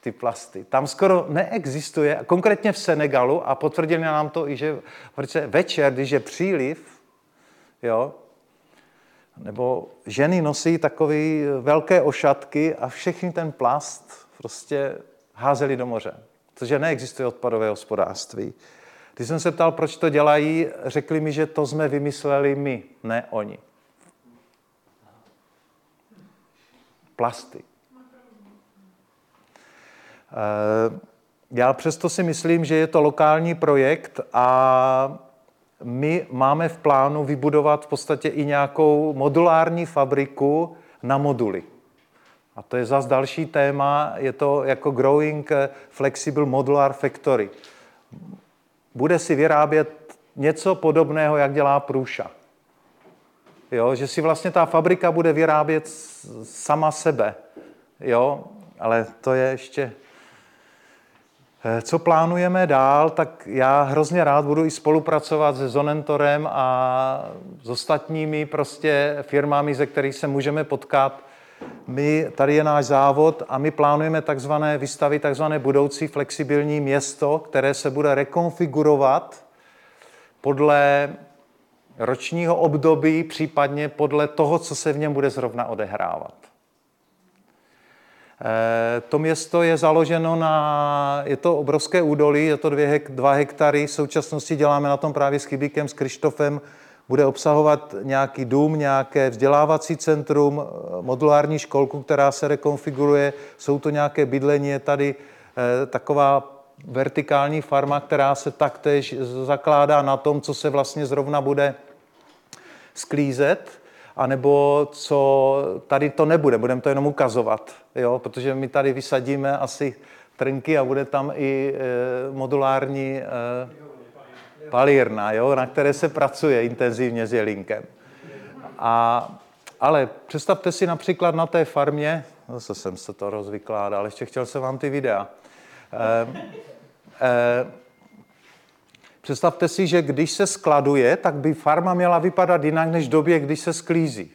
A: Ty plasty. Tam skoro neexistuje, konkrétně v Senegalu, a potvrdili nám to i, že v Africe večer, když je příliv, jo, nebo ženy nosí takové velké ošatky a všechny ten plast prostě házeli do moře, protože neexistuje odpadové hospodářství. Když jsem se ptal, proč to dělají, řekli mi, že to jsme vymysleli my, ne oni. Plasty. Eh, já přesto si myslím, že je to lokální projekt a my máme v plánu vybudovat v podstatě i nějakou modulární fabriku na moduly. A to je zase další téma, je to jako Growing Flexible Modular Factory. Bude si vyrábět něco podobného, jak dělá Průša. Jo, že si vlastně ta fabrika bude vyrábět sama sebe. Jo, ale to je ještě Eh, co plánujeme dál, tak já hrozně rád budu i spolupracovat se Zonentorem a s ostatními prostě firmami, ze kterých se můžeme potkat. My, tady je náš závod a my plánujeme takzvané, vystavit takzvané budoucí flexibilní město, které se bude rekonfigurovat podle ročního období, případně podle toho, co se v něm bude zrovna odehrávat. Eh, to město je založeno na, je to obrovské údolí, je to dvě, dva hektary, v současnosti děláme na tom právě s Chybíkem, s Krištofem, bude obsahovat nějaký dům, nějaké vzdělávací centrum, eh, modulární školku, která se rekonfiguruje, jsou to nějaké bydlení, je tady eh, taková vertikální farma, která se taktéž zakládá na tom, co se vlastně zrovna bude sklízet anebo co tady to nebude, budeme to jenom ukazovat, jo? protože my tady vysadíme asi trnky a bude tam i e, modulární e, palírna, jo, na které se pracuje intenzivně s jelínkem. A, ale představte si například na té farmě, zase jsem se to rozvykládal, ještě chtěl jsem vám ty videa. E, e, představte si, že když se skladuje, tak by farma měla vypadat jinak než v době, když se sklízí.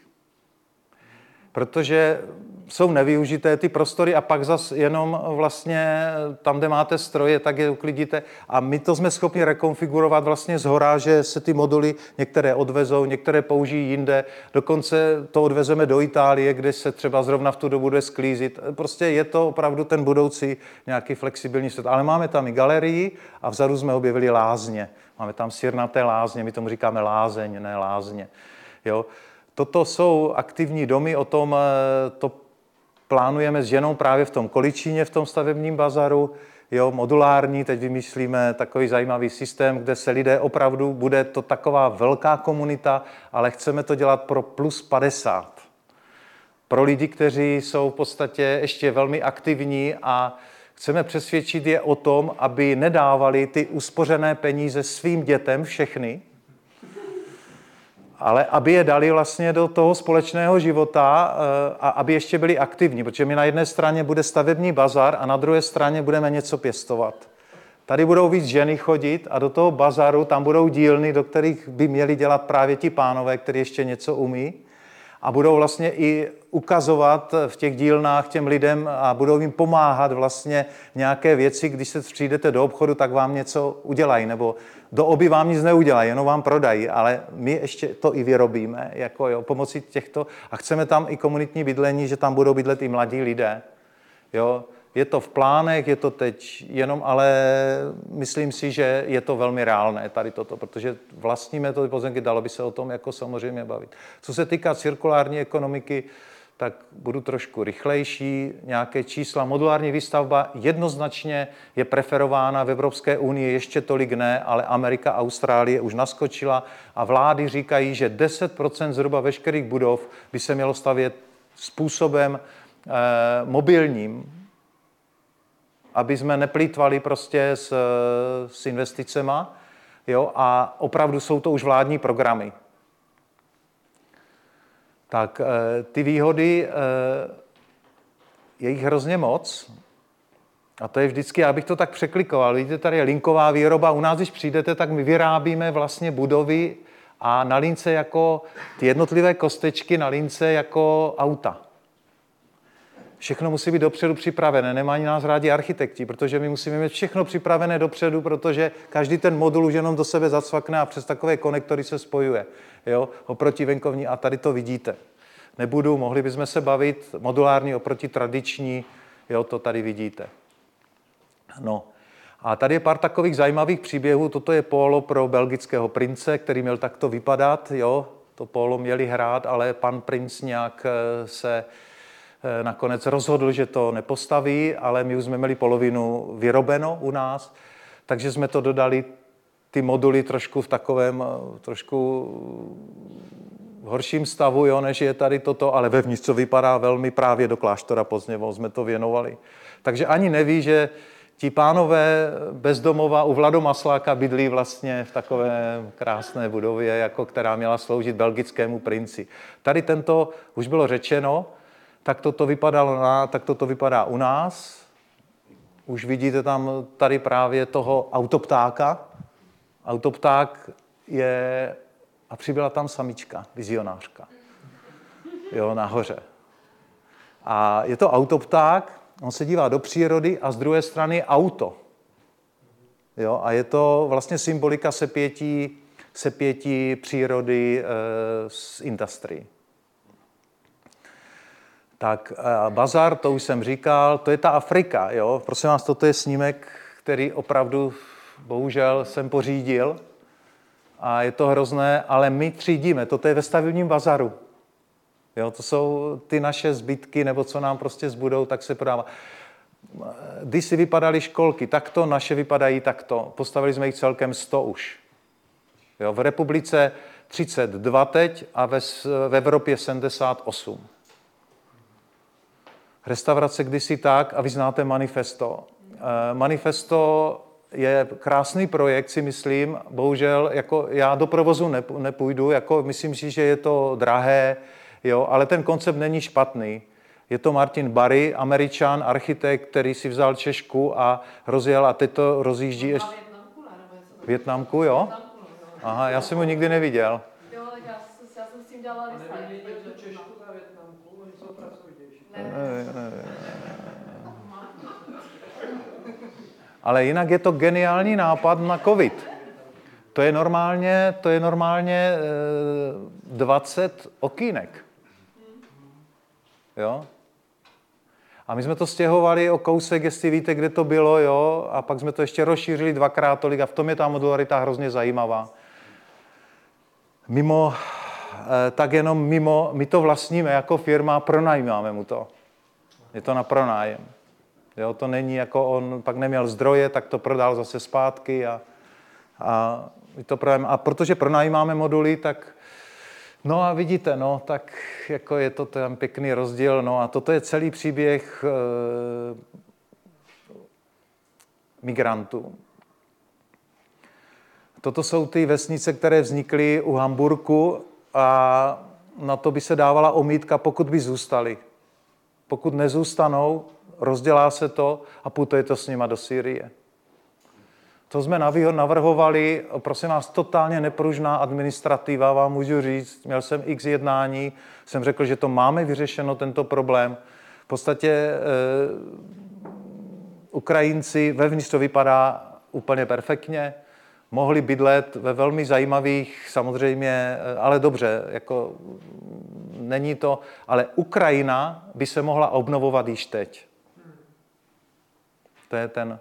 A: Protože jsou nevyužité ty prostory a pak zas jenom vlastně tam, kde máte stroje, tak je uklidíte. A my to jsme schopni rekonfigurovat vlastně z hora, že se ty moduly některé odvezou, některé použijí jinde. Dokonce to odvezeme do Itálie, kde se třeba zrovna v tu dobu bude sklízit. Prostě je to opravdu ten budoucí nějaký flexibilní svět. Ale máme tam i galerii a vzadu jsme objevili lázně. Máme tam sírnaté lázně, my tomu říkáme lázeň, ne lázně. Jo? Toto jsou aktivní domy, o tom eh, to plánujeme s ženou právě v tom Količíně, v tom stavebním bazaru, jo, modulární, teď vymýšlíme takový zajímavý systém, kde se lidé opravdu, bude to taková velká komunita, ale chceme to dělat pro plus 50. Pro lidi, kteří jsou v podstatě ještě velmi aktivní a chceme přesvědčit je o tom, aby nedávali ty uspořené peníze svým dětem všechny, ale aby je dali vlastně do toho společného života eh, a aby ještě byli aktivní, protože my na jedné straně bude stavební bazar a na druhé straně budeme něco pěstovat. Tady budou víc ženy chodit a do toho bazaru tam budou dílny, do kterých by měli dělat právě ti pánové, kteří ještě něco umí a budou vlastně i ukazovat v těch dílnách těm lidem a budou jim pomáhat vlastně nějaké věci, když se přijdete do obchodu, tak vám něco udělají, nebo do oby vám nic neudělají, jenom vám prodají, ale my ještě to i vyrobíme, jako jo, pomocí těchto, a chceme tam i komunitní bydlení, že tam budou bydlet i mladí lidé, jo, je to v plánech, je to teď jenom, ale myslím si, že je to velmi reálné tady toto, protože vlastníme to pozemky, dalo by se o tom jako samozřejmě bavit. Co se týká cirkulární ekonomiky, tak budu trošku rychlejší. Nějaké čísla. Modulární výstavba jednoznačně je preferována v Evropské unii, ještě tolik ne, ale Amerika, Austrálie už naskočila a vlády říkají, že 10% zhruba veškerých budov by se mělo stavět způsobem eh, mobilním, aby jsme neplýtvali prostě s, s investicema, jo, a opravdu jsou to už vládní programy. Tak eh, ty výhody, eh, je jich hrozně moc. A to je vždycky, já bych to tak překlikoval. Vidíte, tady je linková výroba. U nás, když přijdete, tak my vyrábíme vlastně budovy a na lince jako ty jednotlivé kostečky na lince jako auta. Všechno musí být dopředu připravené. Nemají nás rádi architekti, protože my musíme mít všechno připravené dopředu, protože každý ten modul už jenom do sebe zacvakne a přes takové konektory se spojuje. Jo? Oproti venkovní, a tady to vidíte. Nebudu, mohli bychom se bavit modulární oproti tradiční, jo, to tady vidíte. No, a tady je pár takových zajímavých příběhů. Toto je polo pro belgického prince, který měl takto vypadat. Jo? To polo měli hrát, ale pan princ nějak eh, se nakonec rozhodl, že to nepostaví, ale my už jsme měli polovinu vyrobeno u nás, takže jsme to dodali ty moduly trošku v takovém eh, trošku horším stavu, jo, než je tady toto, ale vevnitř to vypadá velmi právě do kláštora Pozněvo jsme to věnovali. Takže ani neví, že ti pánové bezdomova u Vlado Masláka bydlí vlastně v takové krásné budově, jako která měla sloužit belgickému princi. Tady tento, už bylo řečeno, tak toto vypadalo na, tak toto vypadá u nás. Už vidíte tam tady právě toho autoptáka. Autopták je, a přibyla tam samička, vizionářka, jo, nahoře. A je to autopták, on se dívá do přírody a z druhé strany auto. Jo, a je to vlastně symbolika sepětí, sepětí přírody e, z industrii. Tak bazar, to už jsem říkal, to je ta Afrika. Jo? Prosím vás, toto je snímek, který opravdu, bohužel, jsem pořídil. A je to hrozné, ale my třídíme. Toto je ve stavebním bazaru. Jo, to jsou ty naše zbytky, nebo co nám prostě zbudou, tak se prodává. Když si vypadaly školky takto, naše vypadají takto. Postavili jsme jich celkem 100 už. Jo, v republice 32 teď a ve, v Evropě 78 restaurace kdysi tak, a vy znáte manifesto, manifesto je krásný projekt, si myslím. Bohužel jako já do provozu nepůjdu, jako myslím si, že je to drahé, jo, ale ten koncept není špatný. Je to Martin Barry, američan, architekt, který si vzal Češku a rozjel a teď to rozjíždí ještě. Větnamku, jo? Aha, já jsem ho nikdy neviděl. Jo, já, já jsem s tím dělala Češku a Větnamku, oni jsou Ale jinak je to geniální nápad na covid. To je normálně, to je normálně 20 okýnek. Jo? A my jsme to stěhovali o kousek, jestli víte, kde to bylo, jo, a pak jsme to ještě rozšířili dvakrát tolik a v tom je ta modularita hrozně zajímavá. Mimo, eh, tak jenom mimo, my to vlastníme jako firma, pronajímáme mu to. Je to na pronájem. Jo, to není jako on pak neměl zdroje, tak to prodal zase zpátky a, a, to pronajímáme. a protože pronajímáme moduly, tak No a vidíte, no, tak jako je to ten pěkný rozdíl. No a toto je celý příběh e, migrantů. Toto jsou ty vesnice, které vznikly u Hamburku a na to by se dávala omítka, pokud by zůstali. Pokud nezůstanou, rozdělá se to a putuje to s nima do Sýrie. To jsme navrhovali, prosím vás, totálně nepružná administrativa, vám můžu říct. Měl jsem x jednání, jsem řekl, že to máme vyřešeno, tento problém. V podstatě e, Ukrajinci, vevnitř to vypadá úplně perfektně, mohli bydlet ve velmi zajímavých, samozřejmě, eh, ale dobře, jako není to, ale Ukrajina by se mohla obnovovat již teď. To je ten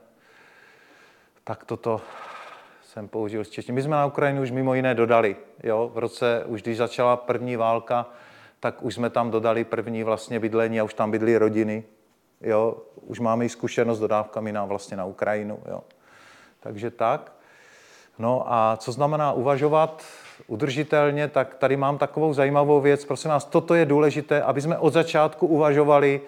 A: tak toto jsem použil z češtiny. My jsme na Ukrajinu už mimo jiné dodali. Jo? V roce, už když začala první válka, tak už jsme tam dodali první vlastně bydlení a už tam bydly rodiny. Jo? Už máme i zkušenost s dodávkami na, vlastně na Ukrajinu. Jo? Takže tak. No a co znamená uvažovat udržitelně, tak tady mám takovou zajímavou věc. Prosím vás, toto je důležité, aby jsme od začátku uvažovali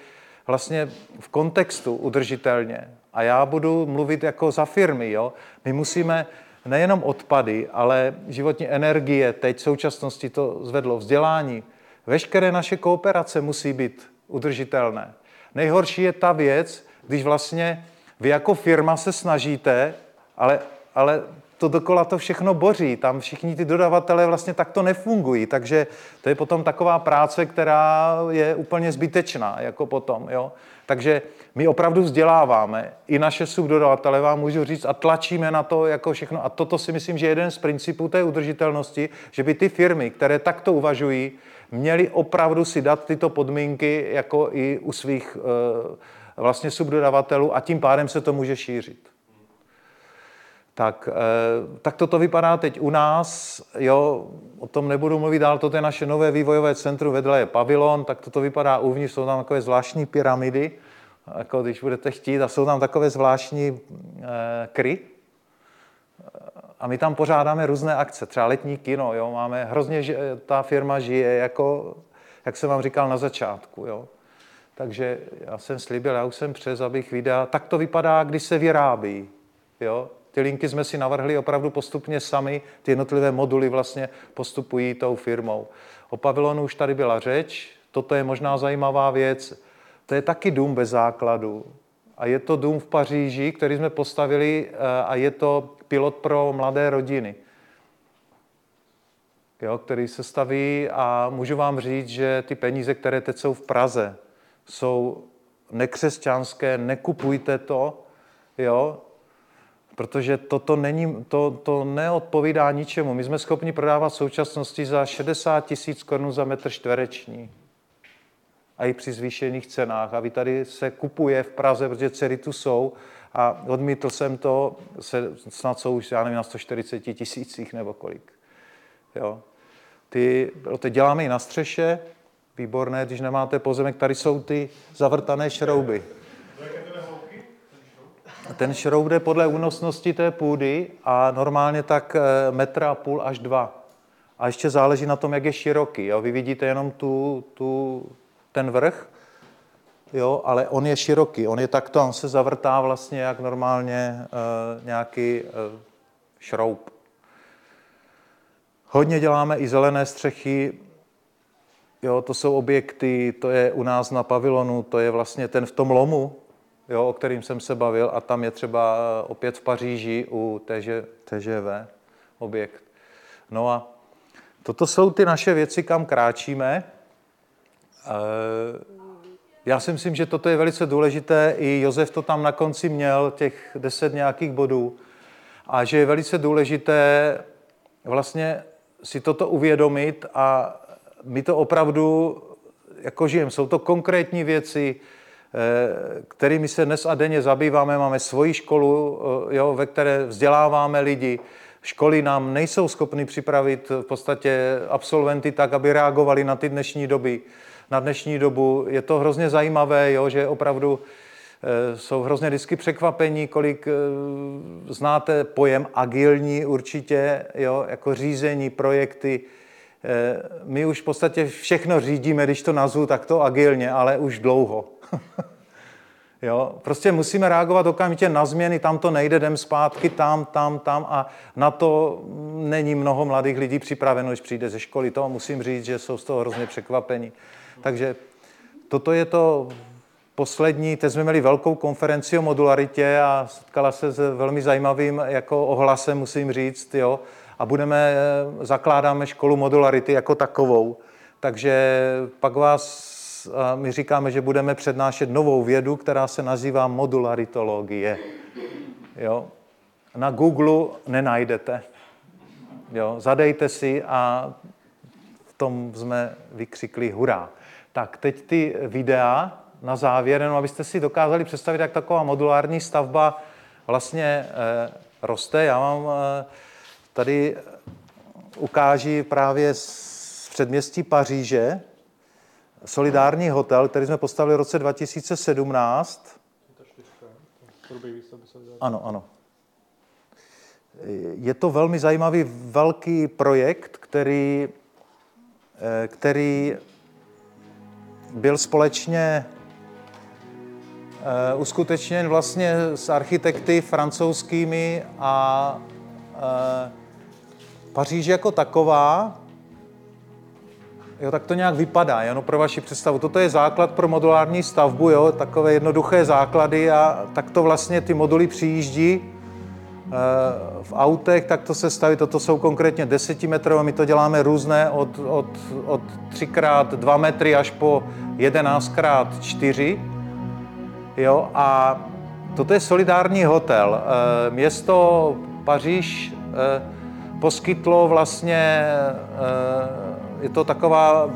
A: vlastně v kontextu udržitelně. A já budu mluvit jako za firmy. Jo? My musíme nejenom odpady, ale životní energie, teď v současnosti to zvedlo vzdělání. Veškeré naše kooperace musí být udržitelné. Nejhorší je ta věc, když vlastně vy jako firma se snažíte, ale, ale to dokola to všechno boří. Tam všichni ty dodavatelé vlastně takto nefungují, takže to je potom taková práce, která je úplně zbytečná, jako potom, jo. Takže my opravdu vzděláváme, i naše subdodavatele vám můžu říct, a tlačíme na to jako všechno. A toto si myslím, že je jeden z principů té udržitelnosti, že by ty firmy, které takto uvažují, měly opravdu si dát tyto podmínky jako i u svých eh, vlastně subdodavatelů a tím pádem se to může šířit. Tak, eh, tak toto vypadá teď u nás, jo, o tom nebudu mluvit dál, toto je naše nové vývojové centrum, vedle je pavilon, tak toto vypadá uvnitř, jsou tam takové zvláštní pyramidy, jako když budete chtít, a jsou tam takové zvláštní eh, kry, a my tam pořádáme různé akce, třeba letní kino, jo, máme hrozně, ta firma žije, jako, jak jsem vám říkal na začátku, jo. Takže já jsem slíbil, já už jsem přes, abych videa, tak to vypadá, když se vyrábí, jo. Ty linky jsme si navrhli opravdu postupně sami, ty jednotlivé moduly vlastně postupují tou firmou. O pavilonu už tady byla řeč, toto je možná zajímavá věc. To je taky dům bez základu. A je to dům v Paříži, který jsme postavili eh, a je to pilot pro mladé rodiny, jo, který se staví a můžu vám říct, že ty peníze, které teď jsou v Praze, jsou nekřesťanské, nekupujte to, jo, protože toto není, to, to neodpovídá ničemu. My jsme schopni prodávat v současnosti za 60 tisíc korun za metr čtvereční. A i při zvýšených cenách. A vy tady se kupuje v Praze, protože dcery tu jsou. A odmítl jsem to, se, snad jsou už, já nevím, na 140 tisících nebo kolik. Jo. Ty, ty děláme i na střeše, výborné, když nemáte pozemek, tady jsou ty zavrtané šrouby. Ten šroub jde podle únosnosti té půdy a normálně tak eh, metra a půl až dva. A ještě záleží na tom, jak je široký. Jo? Vy vidíte jenom tu, tu, ten vrch, jo, ale on je široký, on je takto, on se zavrtá vlastně jak normálně uh, nějaký uh, šroub. Hodně děláme i zelené střechy, jo, to jsou objekty, to je u nás na pavilonu, to je vlastně ten v tom lomu, jo, o kterým jsem se bavil, a tam je třeba opět v Paříži u TŽ, TŽV objekt. No a toto jsou ty naše věci, kam kráčíme. Eh, já si myslím, že toto je velice důležité. I Josef to tam na konci měl, těch deset nějakých bodů. A že je velice důležité vlastně si toto uvědomit a my to opravdu jako žijeme. Jsou to konkrétní věci, eh, kterými se dnes a denně zabýváme. Máme svoji školu, eh, jo, ve které vzděláváme lidi. Školy nám nejsou schopny připravit v podstatě absolventy tak, aby reagovali na ty dnešní doby na dnešní dobu. Je to hrozně zajímavé, jo, že opravdu e, jsou hrozně vždycky překvapení, kolik znáte pojem agilní určitě, jo, jako řízení, projekty. E, my už v podstatě všechno řídíme, když to nazvu takto agilně, ale už dlouho. *laughs* Jo, prostě musíme reagovat okamžitě na změny, tam to nejde, jdem zpátky, tam, tam, tam a na to není mnoho mladých lidí připraveno, když přijde ze školy. To musím říct, že jsou z toho hrozně překvapení. Takže toto je to poslední, teď jsme měli velkou konferenci o modularitě a setkala se s velmi zajímavým jako ohlasem, musím říct, jo, a budeme, zakládáme školu modularity jako takovou. Takže pak vás, my říkáme, že budeme přednášet novou vědu, která se nazývá modularitologie. Jo. Na Google nenajdete. Jo, zadejte si a v tom jsme vykřikli hurá. Tak teď ty videa na závěr, jenom abyste si dokázali představit, jak taková modulární stavba vlastně eh, roste. Já vám eh, tady ukáží právě z předměstí Paříže solidární hotel, který jsme postavili v roce 2017. Ano, ano. Je to velmi zajímavý velký projekt, který, eh, který byl společně uh, uskutečněn vlastně s architekty francouzskými a uh, Paříž jako taková, jo, tak to nějak vypadá, jenom pro vaši představu. Toto je základ pro modulární stavbu, jo, takové jednoduché základy a tak to vlastně ty moduly přijíždí v autech, tak to se staví, toto jsou konkrétně desetimetrové, my to děláme různé od, od, od 3x2 metry až po 11x4. Jo, a toto je solidární hotel. Eh, město Paříž eh, poskytlo vlastně, eh, je to taková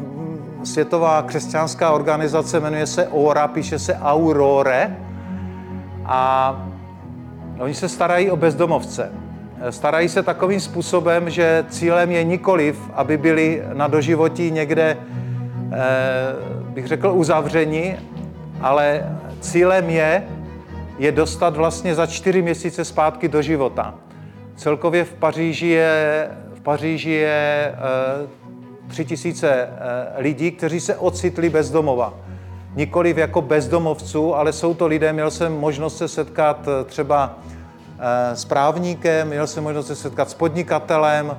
A: světová křesťanská organizace, jmenuje se ORA, píše se Aurore. A Oni se starají o bezdomovce. Starají se takovým způsobem, že cílem je nikoliv, aby byli na doživotí někde, eh, bych řekl, uzavřeni, ale cílem je, je dostat vlastně za čtyři měsíce zpátky do života. Celkově v Paříži je, v Paříži je tři tisíce eh, lidí, kteří se ocitli bezdomova. Nikoliv jako bezdomovců, ale jsou to lidé, měl jsem možnost se setkat eh, třeba eh, s právníkem, měl jsem možnost se setkat s podnikatelem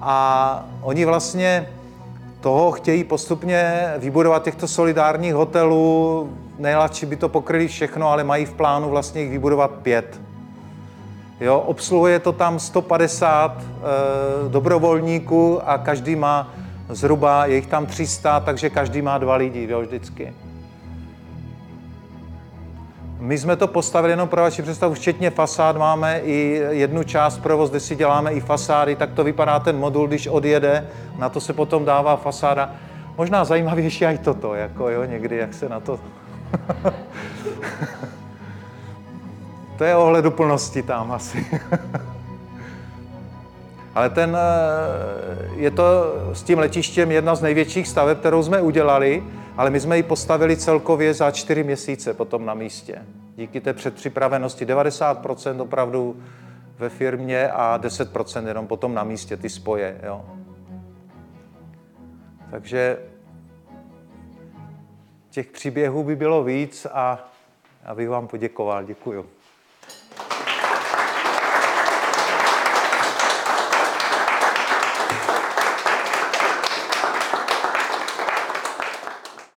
A: a oni vlastně toho chtějí postupně vybudovat těchto solidárních hotelů. Nejladši by to pokryli všechno, ale mají v plánu vlastně jich vybudovat pět. Jo, obsluhuje to tam 150 e, eh, dobrovolníků a každý má zhruba, je jich tam 300, takže každý má dva lidi, jo, vždycky. My jsme to postavili jenom pro vaši představu, včetně fasád máme i jednu část provoz, kde si děláme i fasády, tak to vypadá ten modul, když odjede, na to se potom dává fasáda. Možná zajímavější i toto, jako jo, někdy, jak se na to... *laughs* to je ohleduplnosti tam asi. *laughs* Ale ten, eh, je to s tím letištěm jedna z největších staveb, kterou jsme udělali, ale my jsme ji postavili celkově za čtyři měsíce potom na místě. Díky té předpřipravenosti 90% opravdu ve firmě a 10% jenom potom na místě ty spoje. Jo. Takže těch příběhů by bylo víc a abych vám poděkoval. Děkuju.